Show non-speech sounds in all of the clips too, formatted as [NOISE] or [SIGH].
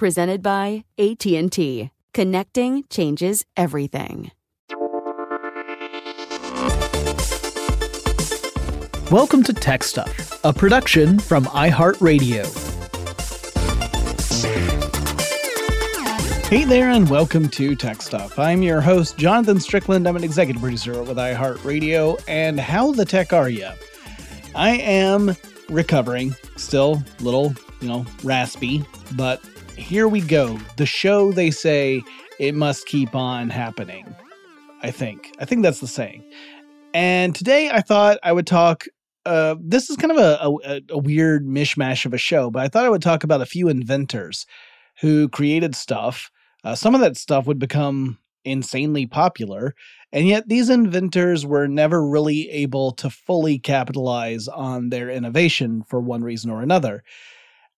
Presented by AT&T. Connecting changes everything. Welcome to Tech Stuff, a production from iHeartRadio. Hey there, and welcome to Tech Stuff. I'm your host, Jonathan Strickland. I'm an executive producer with iHeartRadio. And how the tech are you? I am recovering, still a little, you know, raspy, but here we go. The show they say it must keep on happening. I think. I think that's the saying. And today I thought I would talk. Uh, this is kind of a, a, a weird mishmash of a show, but I thought I would talk about a few inventors who created stuff. Uh, some of that stuff would become insanely popular, and yet these inventors were never really able to fully capitalize on their innovation for one reason or another.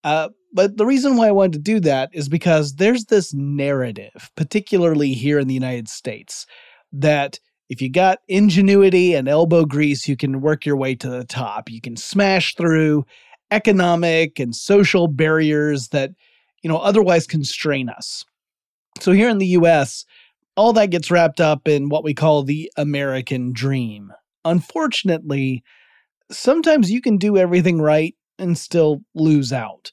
Uh, but the reason why I wanted to do that is because there's this narrative, particularly here in the United States, that if you got ingenuity and elbow grease, you can work your way to the top. You can smash through economic and social barriers that, you know, otherwise constrain us. So here in the US, all that gets wrapped up in what we call the American dream. Unfortunately, sometimes you can do everything right and still lose out.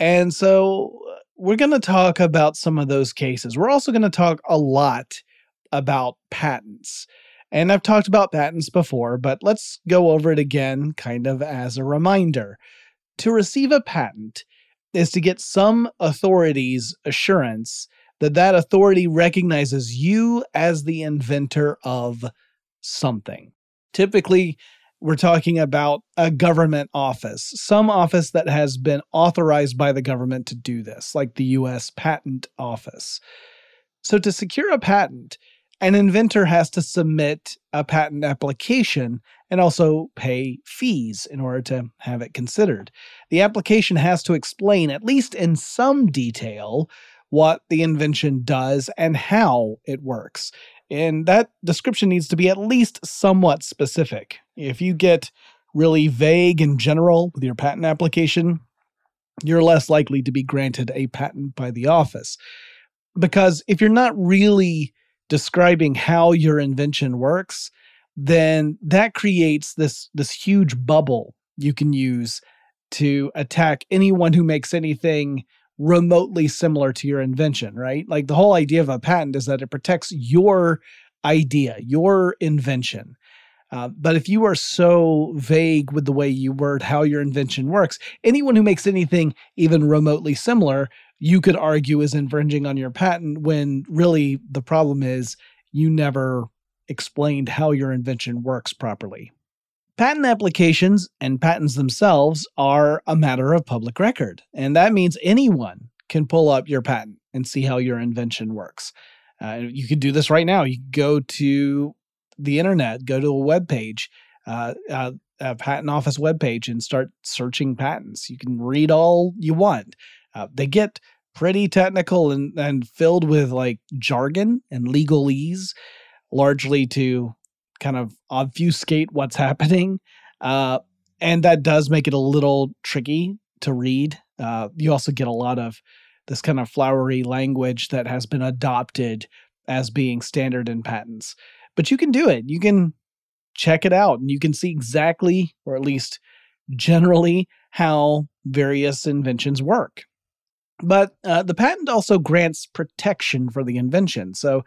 And so uh, we're going to talk about some of those cases. We're also going to talk a lot about patents. And I've talked about patents before, but let's go over it again, kind of as a reminder. To receive a patent is to get some authority's assurance that that authority recognizes you as the inventor of something. Typically, we're talking about a government office, some office that has been authorized by the government to do this, like the US Patent Office. So, to secure a patent, an inventor has to submit a patent application and also pay fees in order to have it considered. The application has to explain, at least in some detail, what the invention does and how it works. And that description needs to be at least somewhat specific. If you get really vague and general with your patent application, you're less likely to be granted a patent by the office. Because if you're not really describing how your invention works, then that creates this this huge bubble you can use to attack anyone who makes anything remotely similar to your invention, right? Like the whole idea of a patent is that it protects your idea, your invention. Uh, but if you are so vague with the way you word how your invention works, anyone who makes anything even remotely similar, you could argue is infringing on your patent when really the problem is you never explained how your invention works properly. Patent applications and patents themselves are a matter of public record, and that means anyone can pull up your patent and see how your invention works. Uh, you could do this right now. You go to the internet, go to a web page, uh, uh, a patent office web page, and start searching patents. You can read all you want. Uh, they get pretty technical and, and filled with like jargon and legalese, largely to kind of obfuscate what's [LAUGHS] happening. Uh, and that does make it a little tricky to read. Uh, you also get a lot of this kind of flowery language that has been adopted as being standard in patents. But you can do it. You can check it out and you can see exactly, or at least generally, how various inventions work. But uh, the patent also grants protection for the invention. So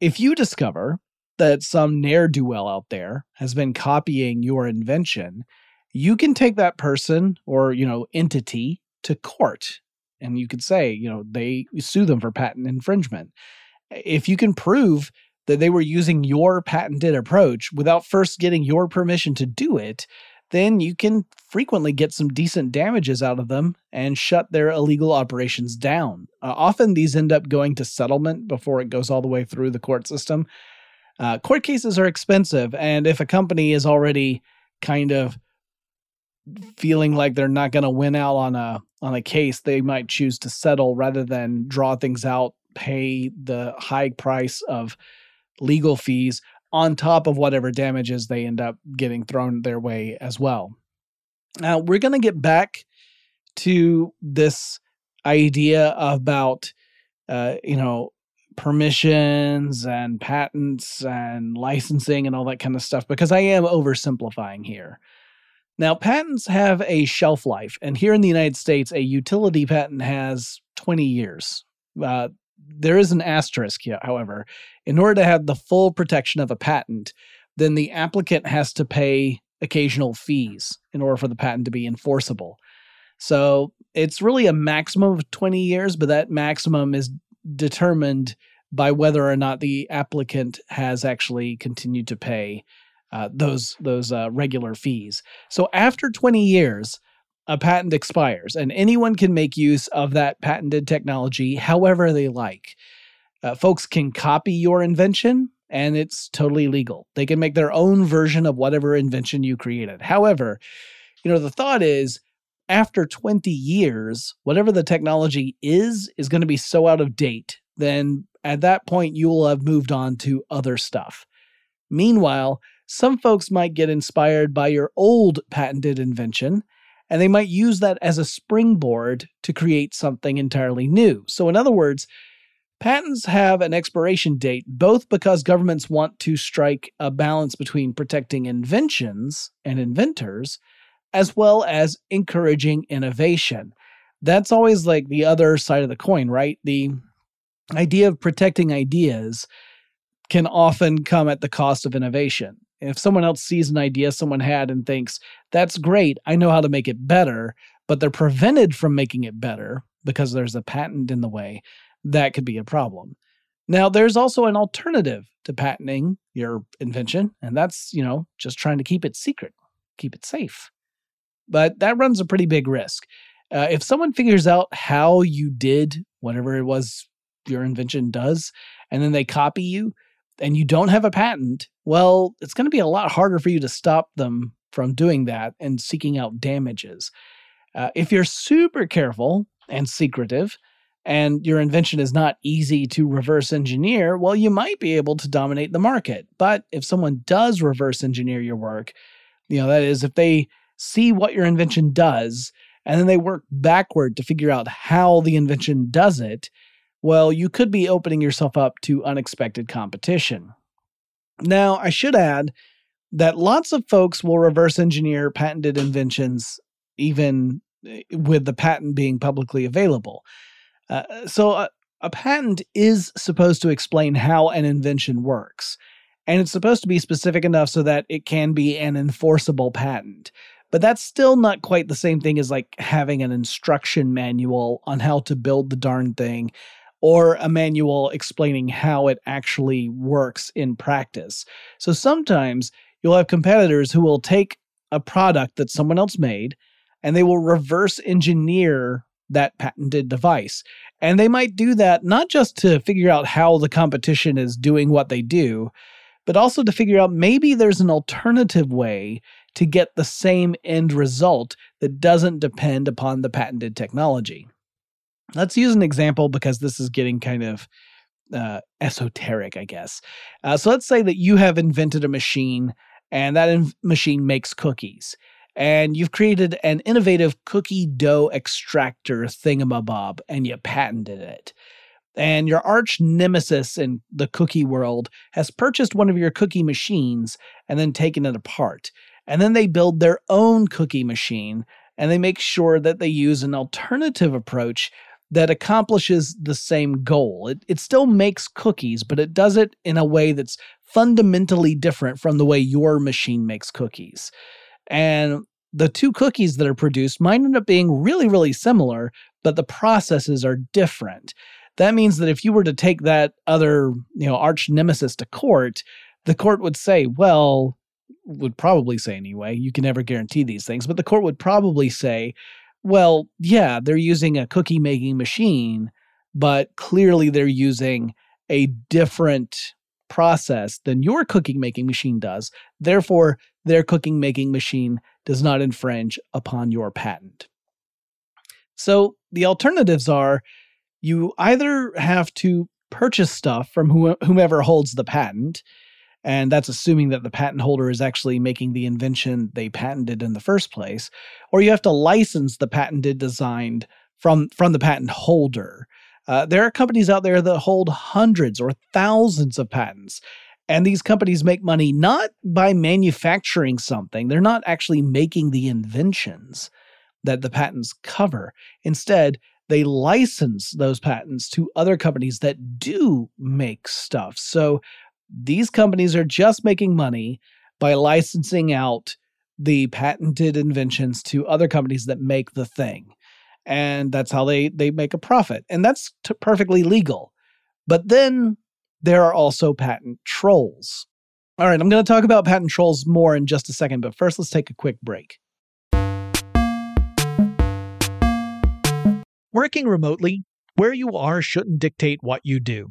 if you discover that some ne'er do well out there has been copying your invention, you can take that person or, you know, entity to court. And you could say, you know, they sue them for patent infringement. If you can prove that they were using your patented approach without first getting your permission to do it, then you can frequently get some decent damages out of them and shut their illegal operations down. Uh, often these end up going to settlement before it goes all the way through the court system. Uh, court cases are expensive, and if a company is already kind of feeling like they're not going to win out on a on a case, they might choose to settle rather than draw things out, pay the high price of legal fees on top of whatever damages they end up getting thrown their way as well. Now, we're going to get back to this idea about uh, you know permissions and patents and licensing and all that kind of stuff because I am oversimplifying here. Now, patents have a shelf life, and here in the United States, a utility patent has 20 years. Uh, there is an asterisk here, however. In order to have the full protection of a patent, then the applicant has to pay occasional fees in order for the patent to be enforceable. So it's really a maximum of 20 years, but that maximum is determined by whether or not the applicant has actually continued to pay uh, those those uh, regular fees. So after 20 years, a patent expires, and anyone can make use of that patented technology however they like. Uh, folks can copy your invention, and it's totally legal. They can make their own version of whatever invention you created. However, you know the thought is after 20 years, whatever the technology is, is going to be so out of date, then at that point you will have moved on to other stuff. Meanwhile, some folks might get inspired by your old patented invention, and they might use that as a springboard to create something entirely new. So, in other words, patents have an expiration date both because governments want to strike a balance between protecting inventions and inventors as well as encouraging innovation. That's always like the other side of the coin, right? The idea of protecting ideas can often come at the cost of innovation. If someone else sees an idea someone had and thinks, that's great, I know how to make it better, but they're prevented from making it better because there's a patent in the way, that could be a problem. Now, there's also an alternative to patenting your invention, and that's, you know, just trying to keep it secret, keep it safe but that runs a pretty big risk. Uh, if someone figures out how you did whatever it was your invention does, and then they copy you, and you don't have a patent, well, it's going to be a lot harder for you to stop them from doing that and seeking out damages. Uh, if you're super careful and secretive, and your invention is not easy to reverse engineer, well, you might be able to dominate the market. But if someone does reverse engineer your work, you know, that is, if they see what your invention does and then they work backward to figure out how the invention does it, well, you could be opening yourself up to unexpected competition. Now, I should add that lots of folks will reverse engineer patented inventions even eh, with the patent being publicly available. Uh, so, a, a patent is supposed to explain how an invention works, and it's supposed to be specific enough so that it can be an enforceable patent. But that's still not quite the same thing as like having an instruction manual on how to build the darn thing or a manual explaining how it actually works in practice. So sometimes you'll have competitors who will take a product that someone else made and they will reverse engineer that patented device. And they might do that not just to figure out how the competition is doing what they do, but also to figure out maybe there's an alternative way to get the same end result that doesn't depend upon the patented technology. Let's use an example because this is getting kind of uh, esoteric, I guess. Uh, so let's say that you have invented a machine and that in- machine makes cookies. And you've created an innovative cookie dough extractor thingamabob and you patented it. And your arch nemesis in the cookie world has purchased one of your cookie machines and then taken it apart. And then they build their own cookie machine and they make sure that they use an alternative approach that accomplishes the same goal. It, it still makes cookies, but it does it in a way that's fundamentally different from the way your machine makes cookies. And the two cookies that are produced might end up being really, really similar, but the processes are different. That means that if you were to take that other, you know, arch nemesis to court, the court would say, well, would probably say anyway, you can never guarantee these things, but the court would probably say, well, yeah, they're using a cookie making machine, but clearly they're using a different process than your cookie making machine does. Therefore, their cooking making machine does not infringe upon your patent. So the alternatives are you either have to purchase stuff from whomever holds the patent, and that's assuming that the patent holder is actually making the invention they patented in the first place, or you have to license the patented design from from the patent holder. Uh, there are companies out there that hold hundreds or thousands of patents. And these companies make money not by manufacturing something, they're not actually making the inventions that the patents cover. Instead, they license those patents to other companies that do make stuff. So these companies are just making money by licensing out the patented inventions to other companies that make the thing. And that's how they they make a profit. And that's t- perfectly legal. But then there are also patent trolls. All right i'm going to talk about patent trolls more in just a second but first let's take a quick break. Working remotely where you are shouldn't dictate what you do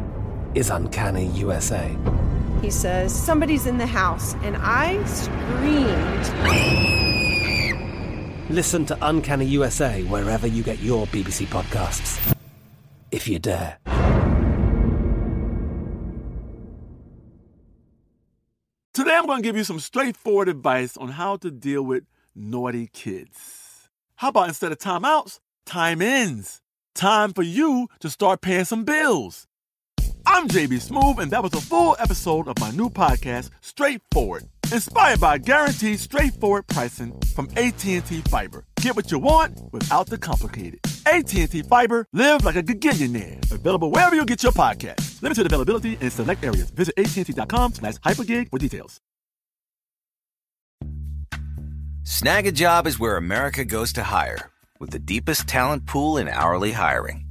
is Uncanny USA. He says, Somebody's in the house, and I screamed. Listen to Uncanny USA wherever you get your BBC podcasts, if you dare. Today, I'm going to give you some straightforward advice on how to deal with naughty kids. How about instead of timeouts, time ins? Time for you to start paying some bills. I'm JB Smoove, and that was a full episode of my new podcast, Straightforward. Inspired by guaranteed straightforward pricing from AT&T Fiber. Get what you want without the complicated. AT&T Fiber, live like a gigillionaire. Available wherever you get your podcast. Limited availability in select areas. Visit AT&T.com slash hypergig for details. Snagajob is where America goes to hire. With the deepest talent pool in hourly hiring.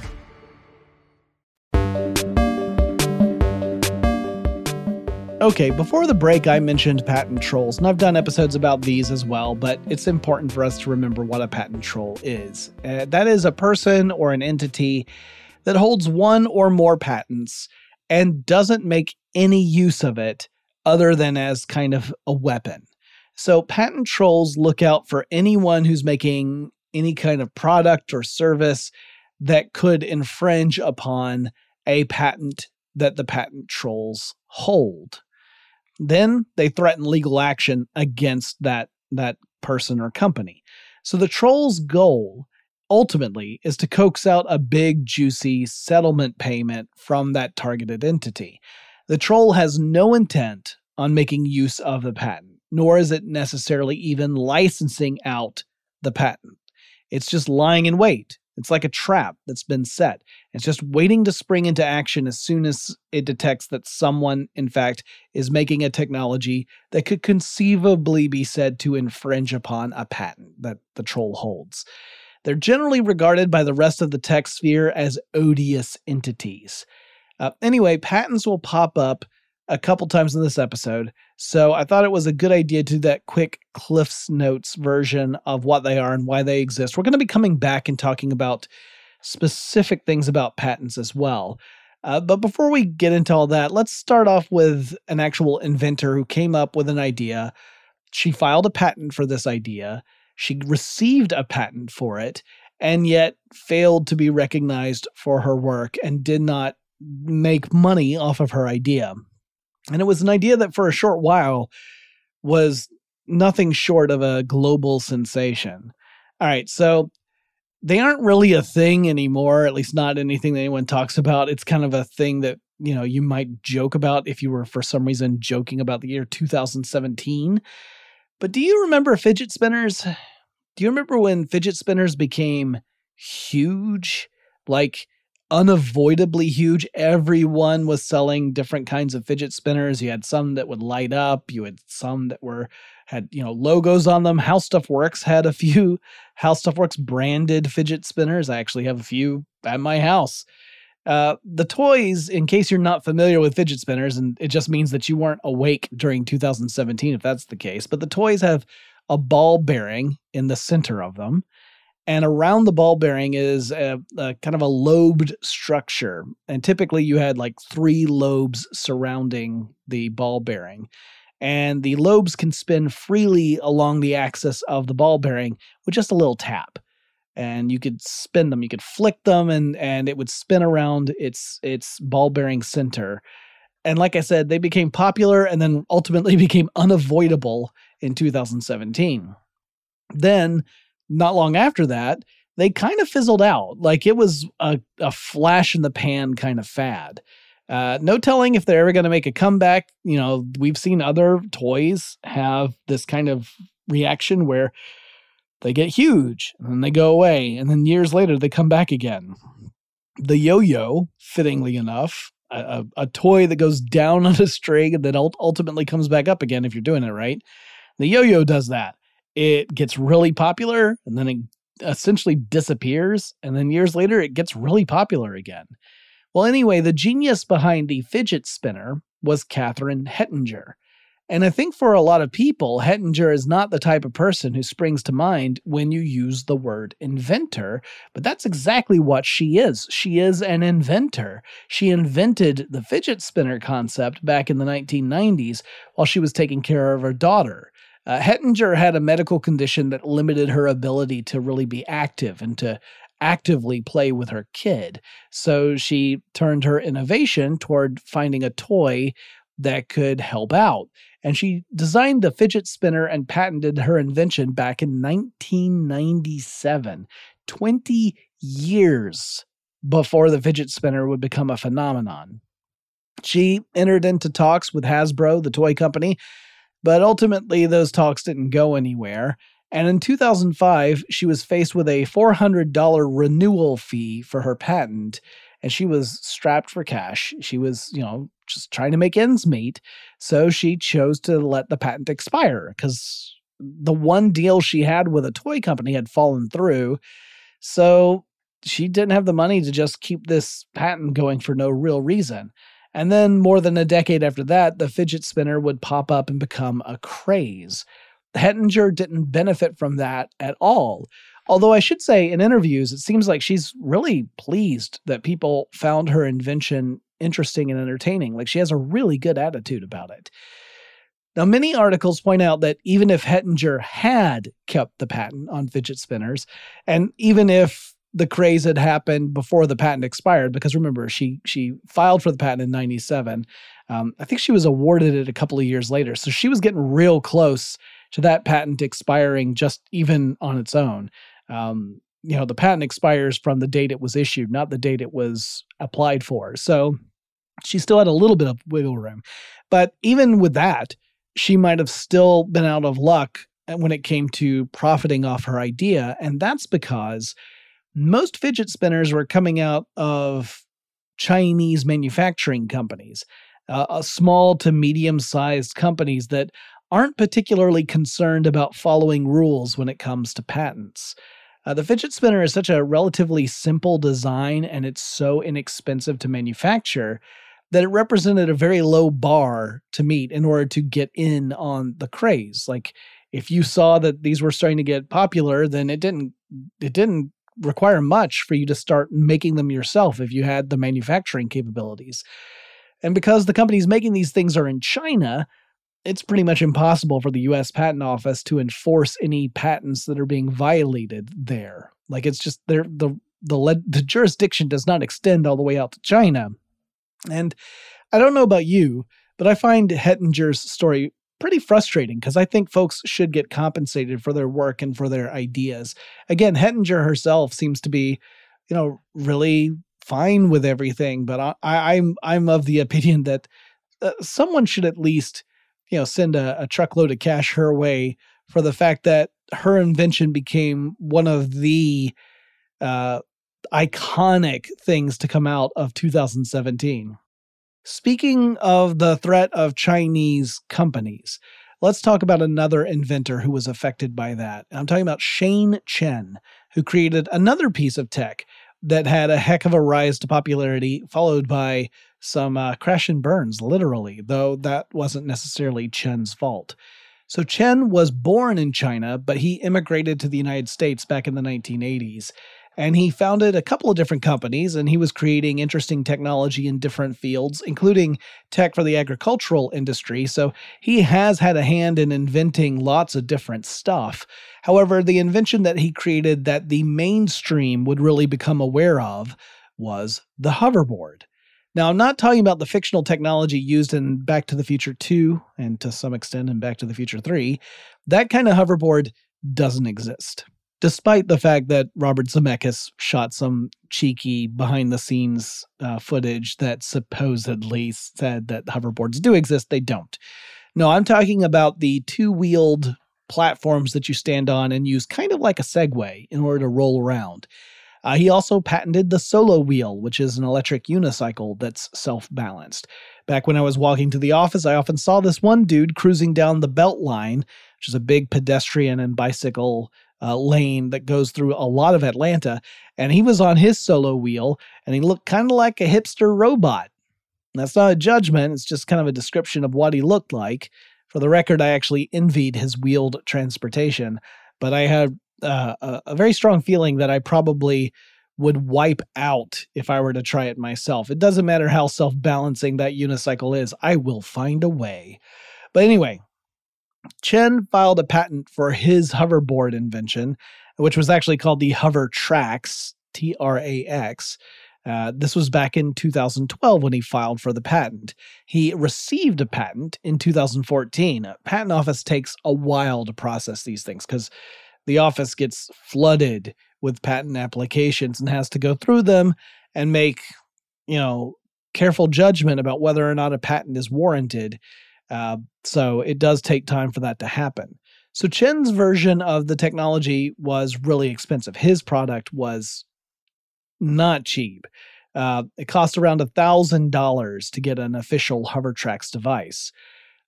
Okay, before the break, I mentioned patent trolls, and I've done episodes about these as well, but it's important for us to remember what a patent troll is. Uh, that is a person or an entity that holds one or more patents and doesn't make any use of it other than as kind of a weapon. So, patent trolls look out for anyone who's making any kind of product or service that could infringe upon a patent that the patent trolls hold then they threaten legal action against that that person or company. So the troll's goal ultimately is to coax out a big juicy settlement payment from that targeted entity. The troll has no intent on making use of the patent, nor is it necessarily even licensing out the patent. It's just lying in wait it's like a trap that's been set. It's just waiting to spring into action as soon as it detects that someone, in fact, is making a technology that could conceivably be said to infringe upon a patent that the troll holds. They're generally regarded by the rest of the tech sphere as odious entities. Uh, anyway, patents will pop up a couple times in this episode, so I thought it was a good idea to do that quick Cliff's Notes version of what they are and why they exist. We're going to be coming back and talking about specific things about patents as well. Uh, but before we get into all that, let's start off with an actual inventor who came up with an idea. She filed a patent for this idea. She received a patent for it and yet failed to be recognized for her work and did not make money off of her idea. And it was an idea that for a short while was nothing short of a global sensation. All right, so they aren't really a thing anymore, at least not anything that anyone talks about. It's kind of a thing that, you know, you might joke about if you were for some reason joking about the year 2017. But do you remember fidget spinners? Do you remember when fidget spinners became huge? Like unavoidably huge. Everyone was selling different kinds of fidget spinners. You had some that would light up. You had some that were had you know logos on them. How Stuff Works had a few [LAUGHS] How Stuff Works branded fidget spinners. I actually have a few at my house. Uh, the toys, in case you're not familiar with fidget spinners, and it just means that you weren't awake during 2017 if that's the case, but the toys have a ball bearing in the center of them and around the ball bearing is a, a, kind of a lobed structure. And typically you had like three lobes surrounding the ball bearing. And the lobes can spin freely along the axis of the ball bearing with just a little tap. And you could spin them. You could flick them and and it would spin around its its ball bearing center. And like i said they became popular and then ultimately [LAUGHS] became unavoidable in 2017 then not long after that, they kind of fizzled out. Like it was a, a flash in the pan kind of fad. Uh, no telling if they're ever going to make a comeback. You know, we've seen other toys have this kind of reaction where they get huge and then they go away, and then years later they come back again. The yo yo, fittingly enough, a, a, toy that goes down [LAUGHS] on a string and then ultimately comes back up again if you're doing it right. The yo yo does that it gets really popular and then it essentially disappears, and then years later it gets really popular again. Well, anyway, the genius behind the fidget spinner was Catherine Hettinger. And I think for a lot of people, Hettinger is not the type of person who springs to mind when you use the word inventor, but that's exactly what she is. She is an inventor. She invented the fidget spinner concept back in the 1990s while she was taking care of her daughter. Uh, Hettinger had a medical condition that limited her ability to really be active and to actively play with her kid. So she turned her innovation toward finding a toy that could help out. And she designed the fidget spinner and patented her invention back in 1997, 20 years before the fidget spinner would become a phenomenon. She entered into talks with Hasbro, the toy company, but ultimately those talks didn't go anywhere. And in 2005, she was faced with a $400 renewal fee for her patent, and she was strapped for cash. She was, you know, just trying to make ends meet. So she chose to let the patent expire because the one deal she had with a toy company had fallen through. So she didn't have the money to just keep this patent going for no real reason. And then, more than a decade after that, the fidget spinner would pop up and become a craze. Hettinger didn't benefit from that at all. Although I should say, in interviews, it seems like she's really pleased that people found her invention interesting and entertaining. Like she has a really good attitude about it. Now, many articles point out that even if Hettinger had kept the patent on fidget spinners, and even if the craze had happened before the patent expired, because remember, she she filed for the patent in '97. Um, I think she was awarded it a couple of years later, so she was getting real close to that patent expiring just even on its own. Um, you know, the patent expires from the date it was issued, not the date it was applied for. So she still had a little bit of wiggle room. But even with that, she might have still been out of luck when it came to profiting off her idea. And that's because most fidget spinners were coming out of Chinese manufacturing companies, uh, small to medium sized companies that aren't particularly concerned about following rules when it comes to patents. Uh, the fidget spinner is such a relatively simple design and it's so inexpensive to manufacture that it represented a very low bar to meet in order to get in on the craze. Like if you saw that these were starting to get popular, then it didn't it didn't require much for you to start making them yourself if you had the manufacturing capabilities. And because the companies making these things are in China, it's pretty much impossible for the US Patent Office to enforce any patents that are being violated there. Like it's just there the the the jurisdiction does not extend all the way out to China. And I don't know about you, but I find Hettinger's story pretty frustrating because I think folks should get compensated for their work and for their ideas. Again, Hettinger herself seems to be, you know, really fine with everything, but I, I'm I'm of the [LAUGHS] opinion that uh, someone should at least you know, send a, a truckload of cash her way for the fact that her invention became one of the uh, iconic things to come out of 2017. Speaking of the threat of Chinese companies, let's talk about another inventor who was affected by that. I'm talking about Shane Chen, who created another piece of tech that had a heck of a rise to popularity, followed by some uh, crash and burns, literally, though that wasn't necessarily Chen's fault. So Chen was born in China, but he immigrated to the United States back in the 1980s. And he founded a couple of different companies, and he was creating interesting technology in different fields, including tech for the agricultural industry. So he has had a hand in inventing lots of different stuff. However, the invention that he created that the mainstream would really become aware of was the hoverboard. Now, I'm not talking about the fictional technology used in Back to the Future 2 and to some extent in Back to the Future 3. That kind of hoverboard doesn't exist, despite the fact that Robert Zemeckis shot some cheeky behind the scenes uh, footage that supposedly said that hoverboards do exist. They don't. No, I'm talking about the two wheeled platforms that you stand on and use kind of like a Segway in order to roll around. Uh, he also patented the Solowheel, which is an electric unicycle that's self balanced. Back when I was walking to the office, I often saw this one dude cruising down the Beltline, which is a big pedestrian and bicycle uh, lane that goes through a lot of Atlanta. And he was on his Solowheel and he looked kind of like a hipster robot. That's not a judgment, it's just kind of a description of what he looked like. For the record, I actually envied his wheeled transportation, but I had uh, a, a very strong feeling that I probably would wipe out if I were to try it myself. It doesn't matter how self balancing that unicycle is, I will find a way. But anyway, Chen filed a patent for his hoverboard invention, which was actually called the Hovertrax, T R A X. Uh, this was back in 2012 when he filed for the patent. He received a patent in 2014. A patent office takes a while to process these things because the office gets flooded with patent applications and has to go through them and make, you know, careful judgment about whether or not a patent is warranted. Uh, so it does take time for that to happen. So Chen's version of the technology was really expensive. His product was not cheap. Uh, it cost around a thousand dollars to get an official Hovertrax device.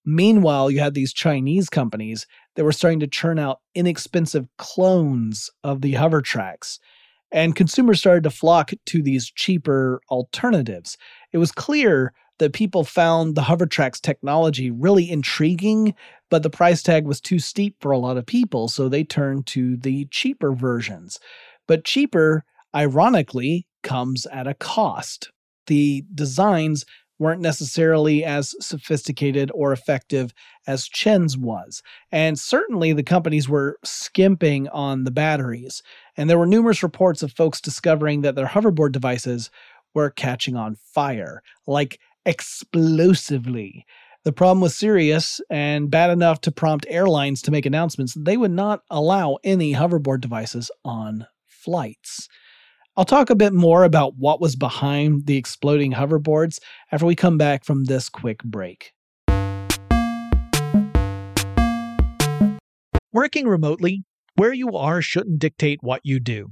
Meanwhile, you had these Chinese companies that were starting to churn out inexpensive clones of the Hovertrax, and consumers started to flock to these cheaper alternatives. It was clear that people found the Hovertrax technology really intriguing, but the price tag was too steep for a lot of people, so they turned to the cheaper versions. But cheaper ironically, comes at a cost. The designs weren't necessarily as sophisticated or effective as Chen's was. And certainly the companies were skimping on the batteries. And there were numerous reports of folks discovering that their hoverboard devices were catching on fire, like explosively. The problem was serious and bad enough to prompt airlines to make announcements they would not allow any hoverboard devices on flights. I'll talk a bit more about what was behind the exploding hoverboards after we come back from this quick break. Working remotely, where you are shouldn't dictate what you do.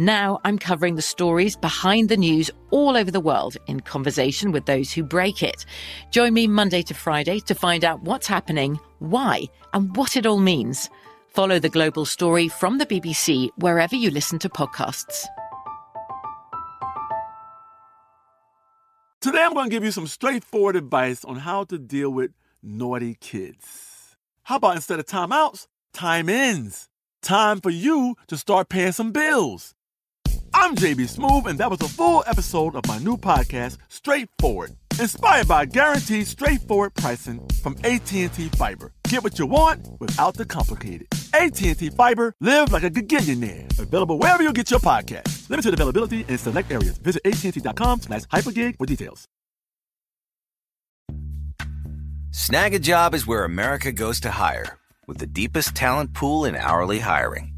Now I'm covering the stories behind the news all over the world in conversation with those who break it. Join me Monday to Friday to find out what's happening, why, and what it all means. Follow the global story from the BBC wherever you listen to podcasts. Today I'm going to give you some straightforward advice on how to deal with naughty kids. How about instead of timeouts, time ins? Time for you to start paying some bills. I'm JB Smoove, and that was a full episode of my new podcast, Straightforward, inspired by guaranteed straightforward pricing from AT&T Fiber. Get what you want without the complicated. AT&T Fiber, live like a gigillionaire. Available wherever you get your podcast. Limited availability in select areas. Visit AT&T.com slash hypergig for details. Snagajob is where America goes to hire, with the deepest talent pool in hourly hiring.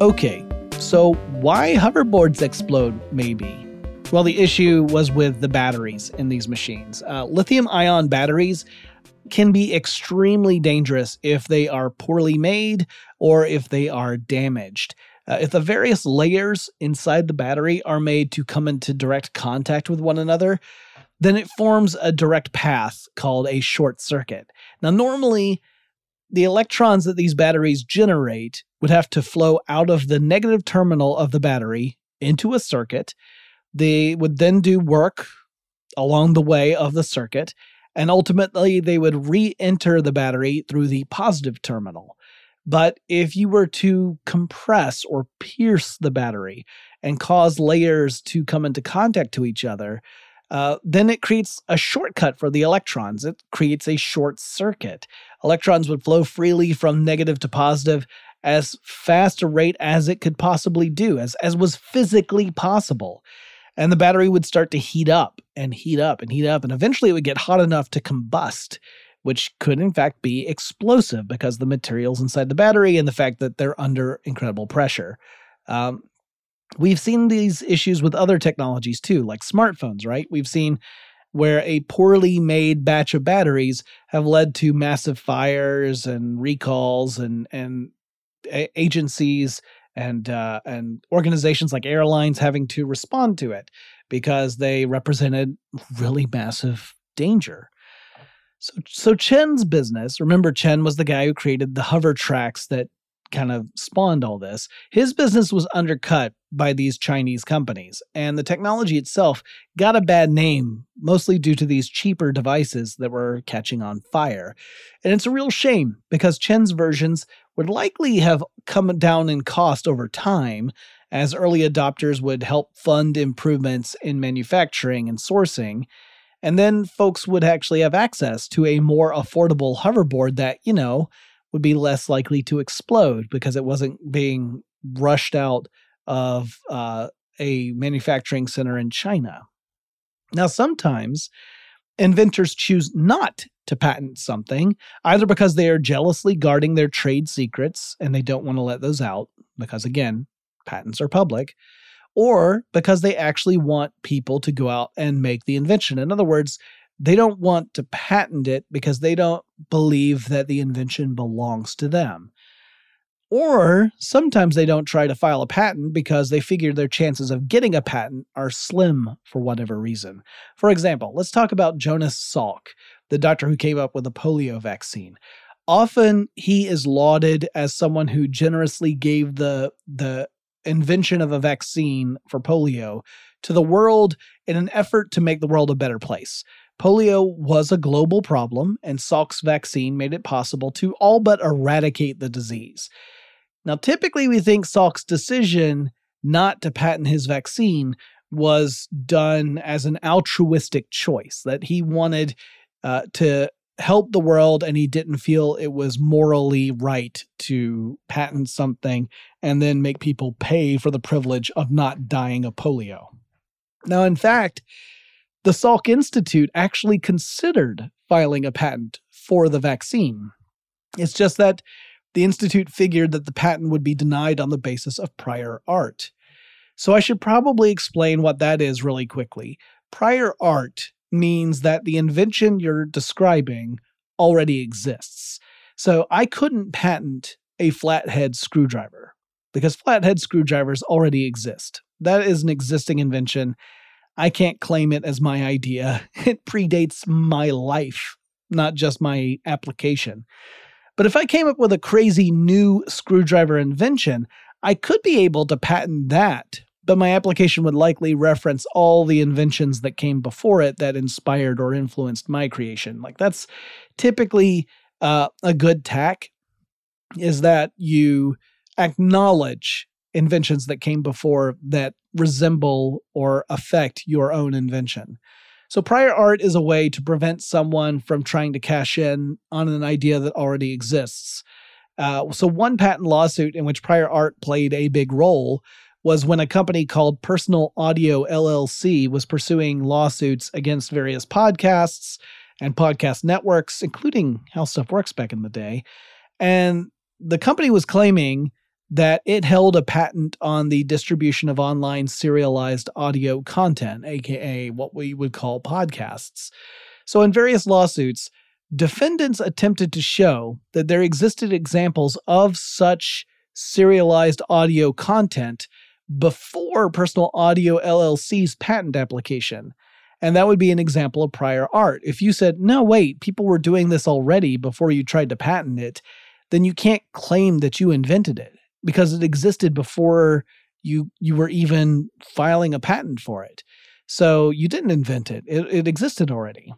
Okay, so why hoverboards explode, maybe? Well, the issue was with the batteries in these machines. Uh, lithium ion batteries can be extremely dangerous if they are poorly made or if they are damaged. Uh, if the various layers inside the battery are made to come into direct contact with one another, then it forms a direct path called a short circuit. Now, normally, the electrons that these batteries generate would have to flow out of the negative terminal of the battery into a circuit. They would then do work along the way of the circuit, and ultimately they would re enter the battery through the positive terminal. But if you were to compress or pierce the battery and cause layers to come into contact to each other, uh, then it creates a shortcut for the electrons. It creates a short circuit. Electrons would flow freely from negative to positive as fast a rate as it could possibly do, as, as was physically possible. And the battery would start to heat up and heat up and heat up, and eventually it would get hot enough to combust which could in fact be explosive because the materials inside the battery and the fact that they're under incredible pressure. Um, we've seen these issues with other technologies too, like smartphones, right? We've seen where a poorly made batch of batteries have led to massive fires and recalls and and agencies and uh, and organizations like airlines having to respond to it because they represented really massive danger. So, so Chen's business, remember Chen was the guy who created the Hovertrax that kind of spawned all this. His business was undercut by these Chinese companies, and the technology itself got a bad name, mostly due to these cheaper devices that were catching on fire. And it's a real shame because Chen's versions would likely have come down in cost over time, as early adopters would help fund improvements in manufacturing and sourcing. And then folks would actually have access to a more affordable hoverboard that, you know, would be less likely to explode because it wasn't being rushed out of uh, a manufacturing center in China. Now, sometimes inventors choose not to patent something, either because they are jealously guarding their trade secrets and they don't want to let those out, because again, patents are public, or because they actually want people to go out and make the invention. In other words, they don't want to patent it because they don't believe that the invention belongs to them. Or sometimes they don't try to file a patent because they figure their chances of getting a patent are slim for whatever reason. For example, let's talk about Jonas Salk, the doctor who came up with the polio vaccine. Often he is lauded as someone who generously gave the the invention of a vaccine for polio to the world in an effort to make the world a better place. Polio was a global problem, and Salk's vaccine made it possible to all but eradicate the disease. Now, typically, we think Salk's decision not to patent his vaccine was done as an altruistic choice, that he wanted uh, to help the world and he didn't feel it was morally right to patent something and then make people pay for the privilege of not dying of polio. Now, in fact, the Salk Institute actually considered filing a patent for the vaccine. It's just that the Institute figured that the patent would be denied on the basis of prior art. So I should probably explain what that is really quickly. Prior art means that the invention you're describing already exists. So I couldn't patent a flathead screwdriver because flathead screwdrivers already exist. That is an existing invention. I can't claim it as my idea. [LAUGHS] It predates my life, not just my application. But if I came up with a crazy new screwdriver invention, I could be able to patent that but my application would likely reference all the inventions that came before it that inspired or influenced my creation. Like that's typically uh, a good tack is that you acknowledge inventions that came before that resemble or affect your own invention. So, prior art is a way to prevent someone from trying to cash in on an idea that already exists. Uh, so, one patent lawsuit in which prior art played a big role was when a company called Personal Audio LLC was pursuing lawsuits against various podcasts and podcast networks, including How Stuff Works back in the day. And the company was claiming that it held a patent on the distribution of online serialized audio content, aka what we would call podcasts. So, in various lawsuits, defendants attempted to show that there existed examples of such serialized audio content before Personal Audio LLC's patent application. And that would be an example of prior art. If you said, no, wait, people were doing this already before you tried to patent it, then you can't claim that you invented it because it existed before you you were even filing a patent for it. So you didn't invent it. It, it existed already.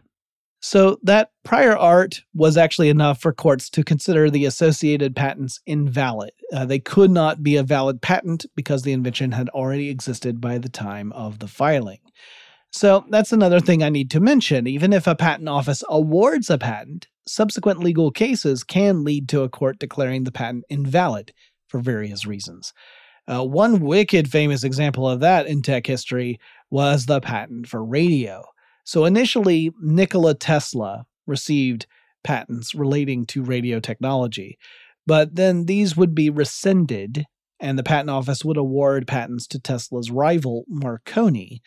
So that prior art was actually enough for courts to consider the associated patents invalid. Uh, they could not be a valid patent because the invention had already existed by the time of the filing. So that's another thing I need to mention. Even if a patent office awards a patent, subsequent legal cases can lead to a court declaring the patent invalid for various reasons. Uh, one wicked famous example of that in tech history was the patent for radio. So initially, Nikola Tesla received patents relating to radio technology, but then these would be rescinded and the patent office would award patents to Tesla's rival, Marconi.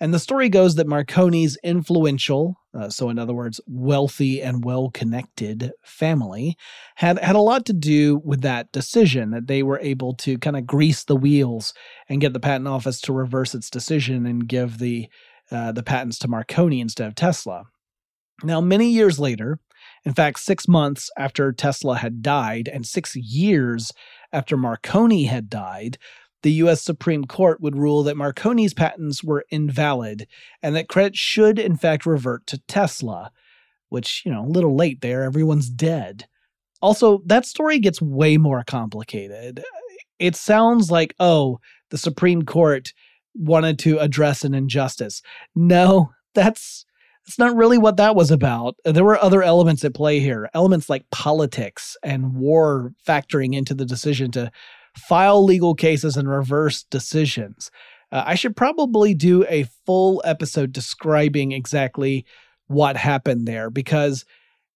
And the story goes that Marconi's influential, uh, so in other words, wealthy and well connected family, had, had a lot to do with that decision, that they were able to kind of grease the wheels and get the patent office to reverse its decision and give the, uh, the patents to Marconi instead of Tesla. Now, many years later, in fact, six months after Tesla had died and six years after Marconi had died, the US Supreme Court would rule that Marconi's patents were invalid and that credit should, in fact, revert to Tesla, which, you know, a little late there, everyone's dead. Also, that story gets way more complicated. It sounds like, oh, the Supreme Court wanted to address an injustice. No, that's that's not really what that was about. There were other elements at play here, elements like politics and war factoring into the decision to file legal cases and reverse decisions. Uh, I should probably do a full episode describing exactly what happened there because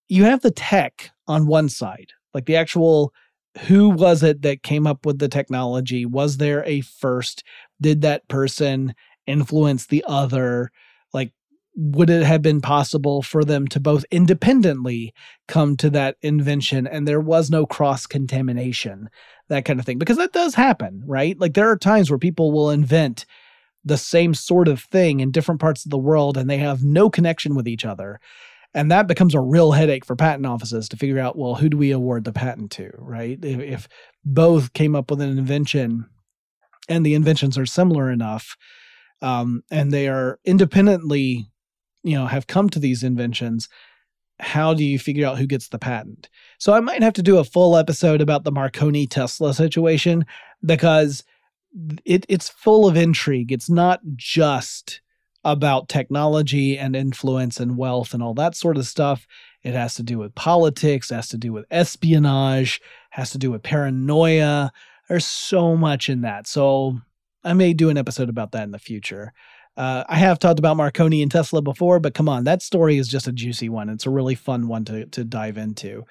you have the tech on one side, like the actual who was it that came up with the technology? Was there a first? Did that person influence the other? Like, would it have been possible for them to both independently come to that invention and there was no cross contamination? That kind of thing because that does happen, right? Like there are times where people will invent the same sort of thing in different parts of the world and they have no connection with each other. And that becomes a real headache for patent offices to figure out, well, who do we award the patent to, right? If, if both came up with an invention and the inventions are similar enough um, and they are independently, you know, have come to these inventions, how do you figure out who gets the patent? So I might have to do a full episode about the Marconi Tesla situation because it, it's full of intrigue. It's not just about technology and influence and wealth and all that sort of stuff. It has to do with politics, has to do with espionage, has to do with paranoia. There's so much in that. So I may do an episode about that in the future. Uh, I have talked about Marconi and Tesla before, but come on, that story is just a juicy one. It's a really fun one to, to dive into.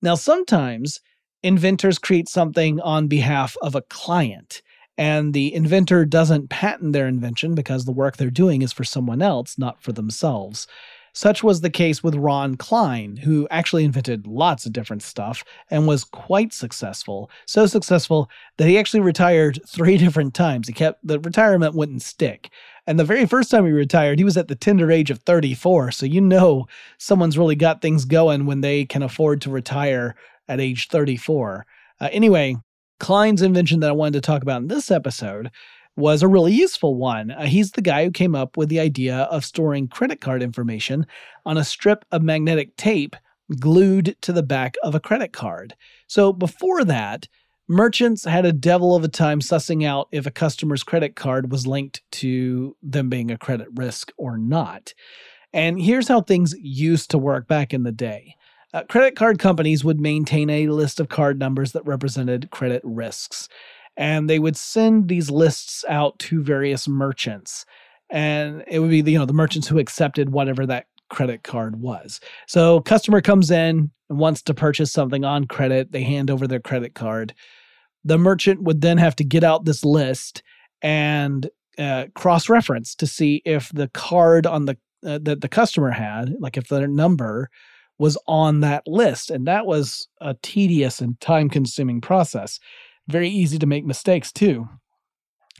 Now, sometimes inventors create something on behalf of a client, and the inventor doesn't patent their invention because the work they're doing is for someone else, not for themselves. Such was the case with Ron Klein, who actually invented lots of different stuff and was quite successful. So successful that he actually retired three [LAUGHS] different times. He kept the retirement wouldn't stick. And the very first time he retired, he was at the tender age of 34. So you know someone's really got things going when they can afford to retire at age 34. Uh, anyway, Klein's invention that I wanted to talk about in this episode was a really useful one. Uh, he's the guy who came up with the idea of storing credit card information on a strip of magnetic tape glued to the back of a credit card. So before that, merchants had a devil of a time sussing out if a customer's credit card was linked to them being a credit risk or not. And here's how things used to work back in the day. Uh, credit card companies would maintain a list of card numbers that represented credit risks. and they would send these lists out to various merchants. And it would be the, you know the merchants who accepted whatever that credit card was. So customer comes in and wants to purchase something on credit, they hand over their credit card. The merchant would then have to get out this list and uh, cross reference to see if the card on the uh, that the customer had, like if their number was on that list. And that was a tedious and time consuming process. Very easy to make mistakes too.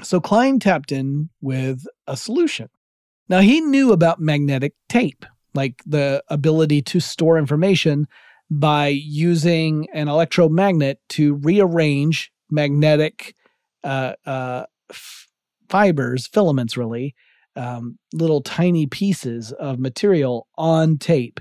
So Klein tapped in with a solution. Now he knew about magnetic tape, like the ability to store information by using an electromagnet to rearrange magnetic uh, uh, f- fibers, filaments really, um, little tiny pieces of material on tape.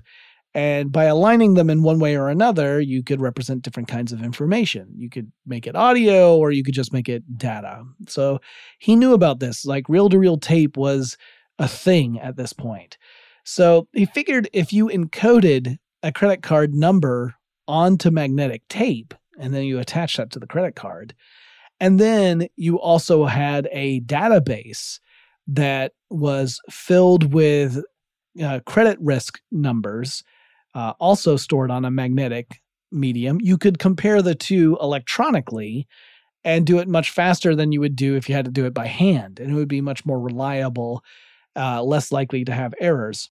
And by aligning them in one way or another, you could represent different kinds of information. You could make it audio or you could just make it data. So he knew about this. Like reel to reel tape was a thing at this point. So he figured if you encoded a credit card number onto magnetic tape and then you attach that to the credit card, and then you also had a database that was filled with uh, credit risk numbers uh, also stored on a magnetic medium. You could compare the two electronically and do it much faster than you would do if you had to do it by hand. And it would be much more reliable, uh, less likely to have errors.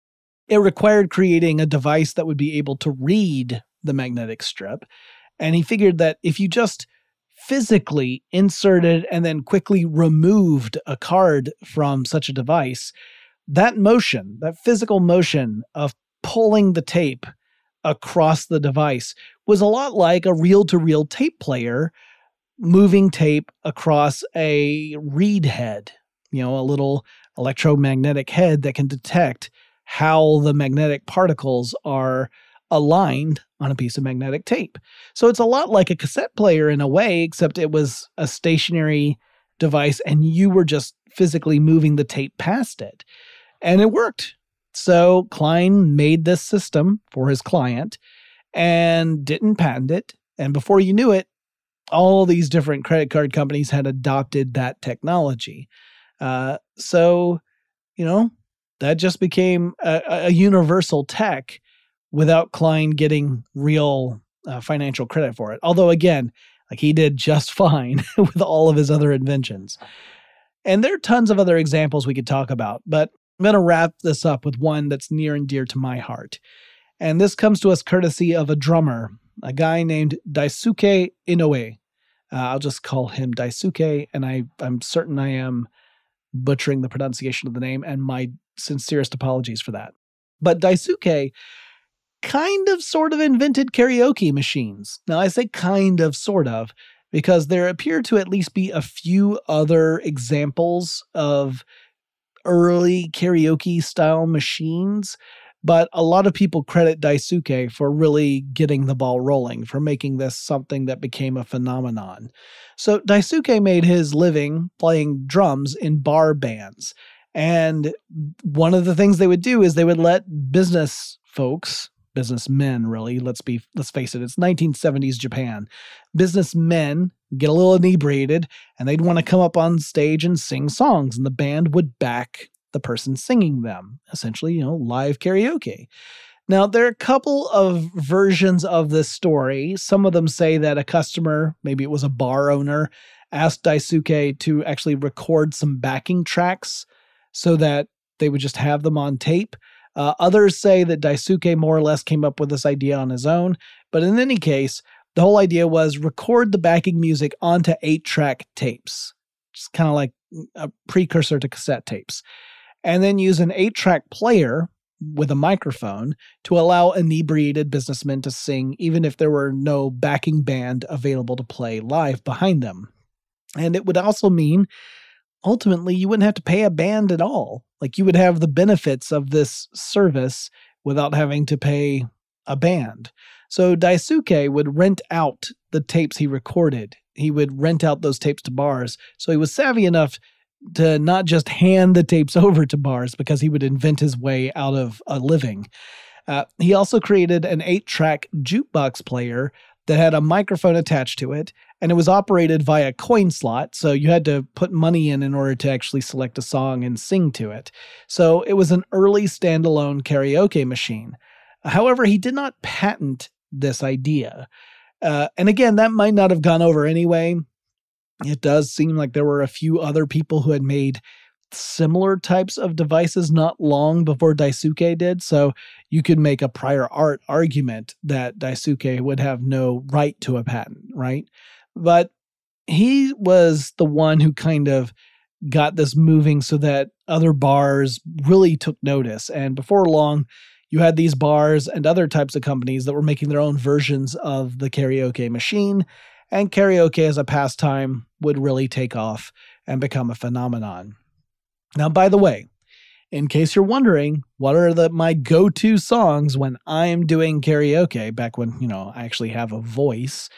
It required creating a device that would be able to read the magnetic strip. And he figured that if you just physically inserted and then quickly removed a card from such a device, that motion, that physical motion of pulling the tape across the device was a lot like a reel to reel tape player moving tape across a read head, you know, a little electromagnetic head that can detect how the magnetic particles are aligned on a piece of magnetic tape. So it's a lot like a cassette player in a way, except it was a stationary device and you were just physically moving the tape past it. And it worked. So Klein made this system for his client and didn't patent it. And before you knew it, all these different credit card companies had adopted that technology. Uh, so, you know, that just became a, a, universal tech without Klein getting real uh, financial credit for it. Although, again, like he did just [LAUGHS] fine with all of his other inventions. And there are tons of other examples we could talk about, but I'm going to wrap this up with one that's near and dear to my heart. And this comes to us courtesy of a drummer, a guy named Daisuke Inoue. Uh, I'll just call him Daisuke, and I, I'm certain I am butchering the pronunciation of the name, and my sincerest apologies for that. But Daisuke kind of sort of invented karaoke machines. Now, I say kind of sort of because there appear to at least be a few other examples of early karaoke style machines, but a lot of people credit Daisuke for really getting the ball rolling, for making this something that became a phenomenon. So Daisuke made his living playing drums in bar bands. And one of the things they would do is they would let business folks, businessmen really, let's be let's face it, it's 1970s Japan. Businessmen get a little inebriated and they'd want to come up on stage and sing songs and the band would back the person singing them essentially you know live karaoke. Now there are a couple of versions of this story. Some of them say that a customer maybe it was a bar owner asked daisuke to actually record some backing tracks so that they would just have them on tape. Uh, others say that daisuke more or less came up with this idea on his own. But in any case the whole idea was record the backing music onto eight track tapes, just kind of like a precursor to cassette tapes, and then use an eight track player with a microphone to allow inebriated businessmen to sing, even if there were no backing band available to play live behind them. And it would also mean ultimately you wouldn't have to pay a band at all. Like you would have the benefits of this service without having to pay a band. So Daisuke would rent out the tapes he recorded. He would rent out those tapes to bars. So he was savvy enough to not just hand the tapes over to bars because he would invent his way out of a living. Uh, he also created an eight track jukebox player that had a microphone attached to it, and it was operated via coin slot. So you had to put money in in order to actually select a song and sing to it. So it was an early standalone karaoke machine. However, he did not patent this idea. Uh, and again, that might not have gone over anyway. It does seem like there were a few other people who had made similar types of devices not long before Daisuke did. So you could make a prior art argument that Daisuke would have no right to a patent, right? But he was the one who kind of got this moving so that other bars really took notice. And before long, you had these bars and other types of companies that were making their own versions of the karaoke machine. And karaoke as a pastime would really take off and become a phenomenon. Now, by the way, in case you're wondering, what are the my go-to songs when I am doing karaoke? Back when you know I actually have a voice,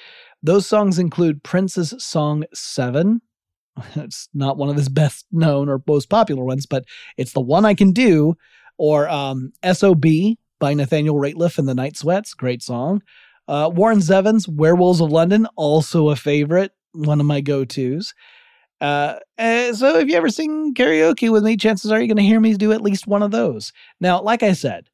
those songs include Prince's song Seven. [LAUGHS] It's not one of his best known or most popular ones, but it's the one I can do. Or um, "SOB" by Nathaniel Rateliff and the Night Sweats, great song. Uh, Warren Zevon's "Werewolves of London," also a favorite, one of my go-tos. Uh, uh, so if you ever sing karaoke with me, chances are you're going to hear me do at least one of those. Now, like I said,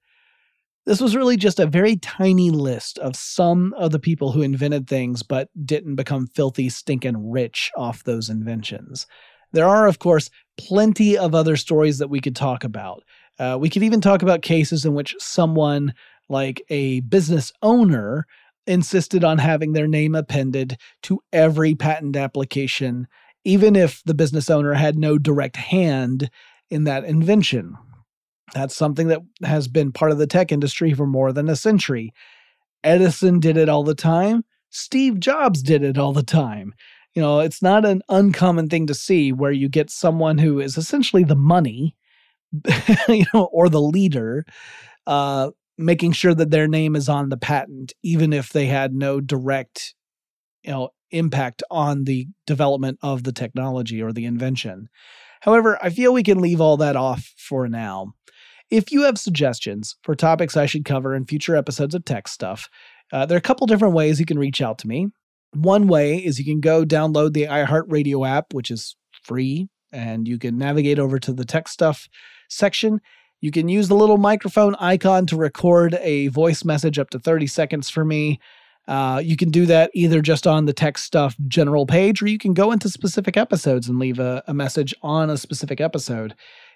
this was really just a very tiny list of some of the people who invented things but didn't become filthy, stinking rich off those inventions. There are, of course, plenty of other stories that we could talk about. Uh, we could even talk about cases in which someone, like a business owner, insisted on having their name appended to every patent application even if the business owner had no direct hand in that invention. That's something that has been part of the tech industry for more than a century. Edison did it all the time. Steve Jobs did it all the time. You know, it's not an uncommon thing to see where you get someone who is essentially the money, [LAUGHS] you know, or the leader, uh, making sure that their name is on the patent, even if they had no direct, you know, impact on the development of the technology or the invention. However, I feel we can leave all that off for now. If you have suggestions for topics I should cover in future episodes of Tech Stuff, uh, there are a couple different ways you can reach out to me. One way is you can go download the iHeartRadio app, which is free, and you can navigate over to the Tech Stuff section. You can use the little microphone icon to record a voice message up to 30 seconds for me. Uh, you can do that either just on the tech stuff general page, or you can go into specific episodes and leave a, a message on a specific episode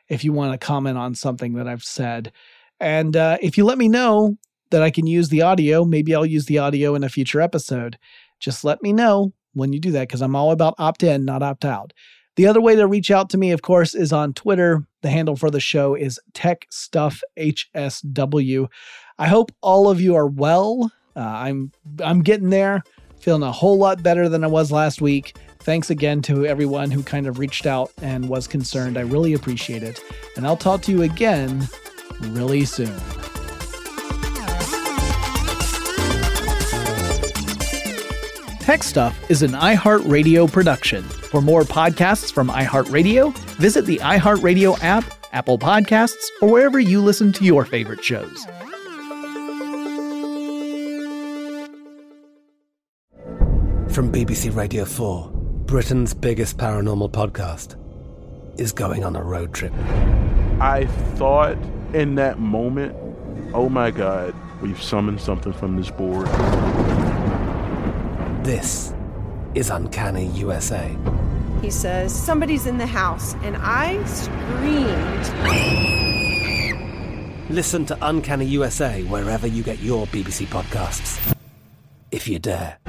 if you want to comment on something that I've said. And uh, if you let me know that I can use the audio, maybe I'll use the audio in a future episode. Just let me know when you do that because I'm all about opt in, not opt out. The other way to reach out to me, of course, is on Twitter. The handle for the show is TechStuffHSW. I hope all of you are well uh, I'm I'm getting there, feeling a whole lot better than I was last week. Thanks again to everyone who kind of reached out and was concerned. I really appreciate it. And I'll talk to you again really soon. Tech Stuff is an iHeartRadio production. For more podcasts from iHeartRadio, visit the iHeartRadio app, Apple Podcasts, or wherever you listen to your favorite shows. From BBC Radio 4, Britain's biggest paranormal podcast is going on a road trip. I thought in that moment, oh my God, we've summoned something from this board. This is Uncanny USA. He says, Somebody's in the house, and I screamed. Listen to Uncanny USA wherever you get your BBC podcasts, if you dare.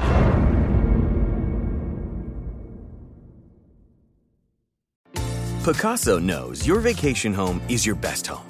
Pacaso knows your vacation home is your best home.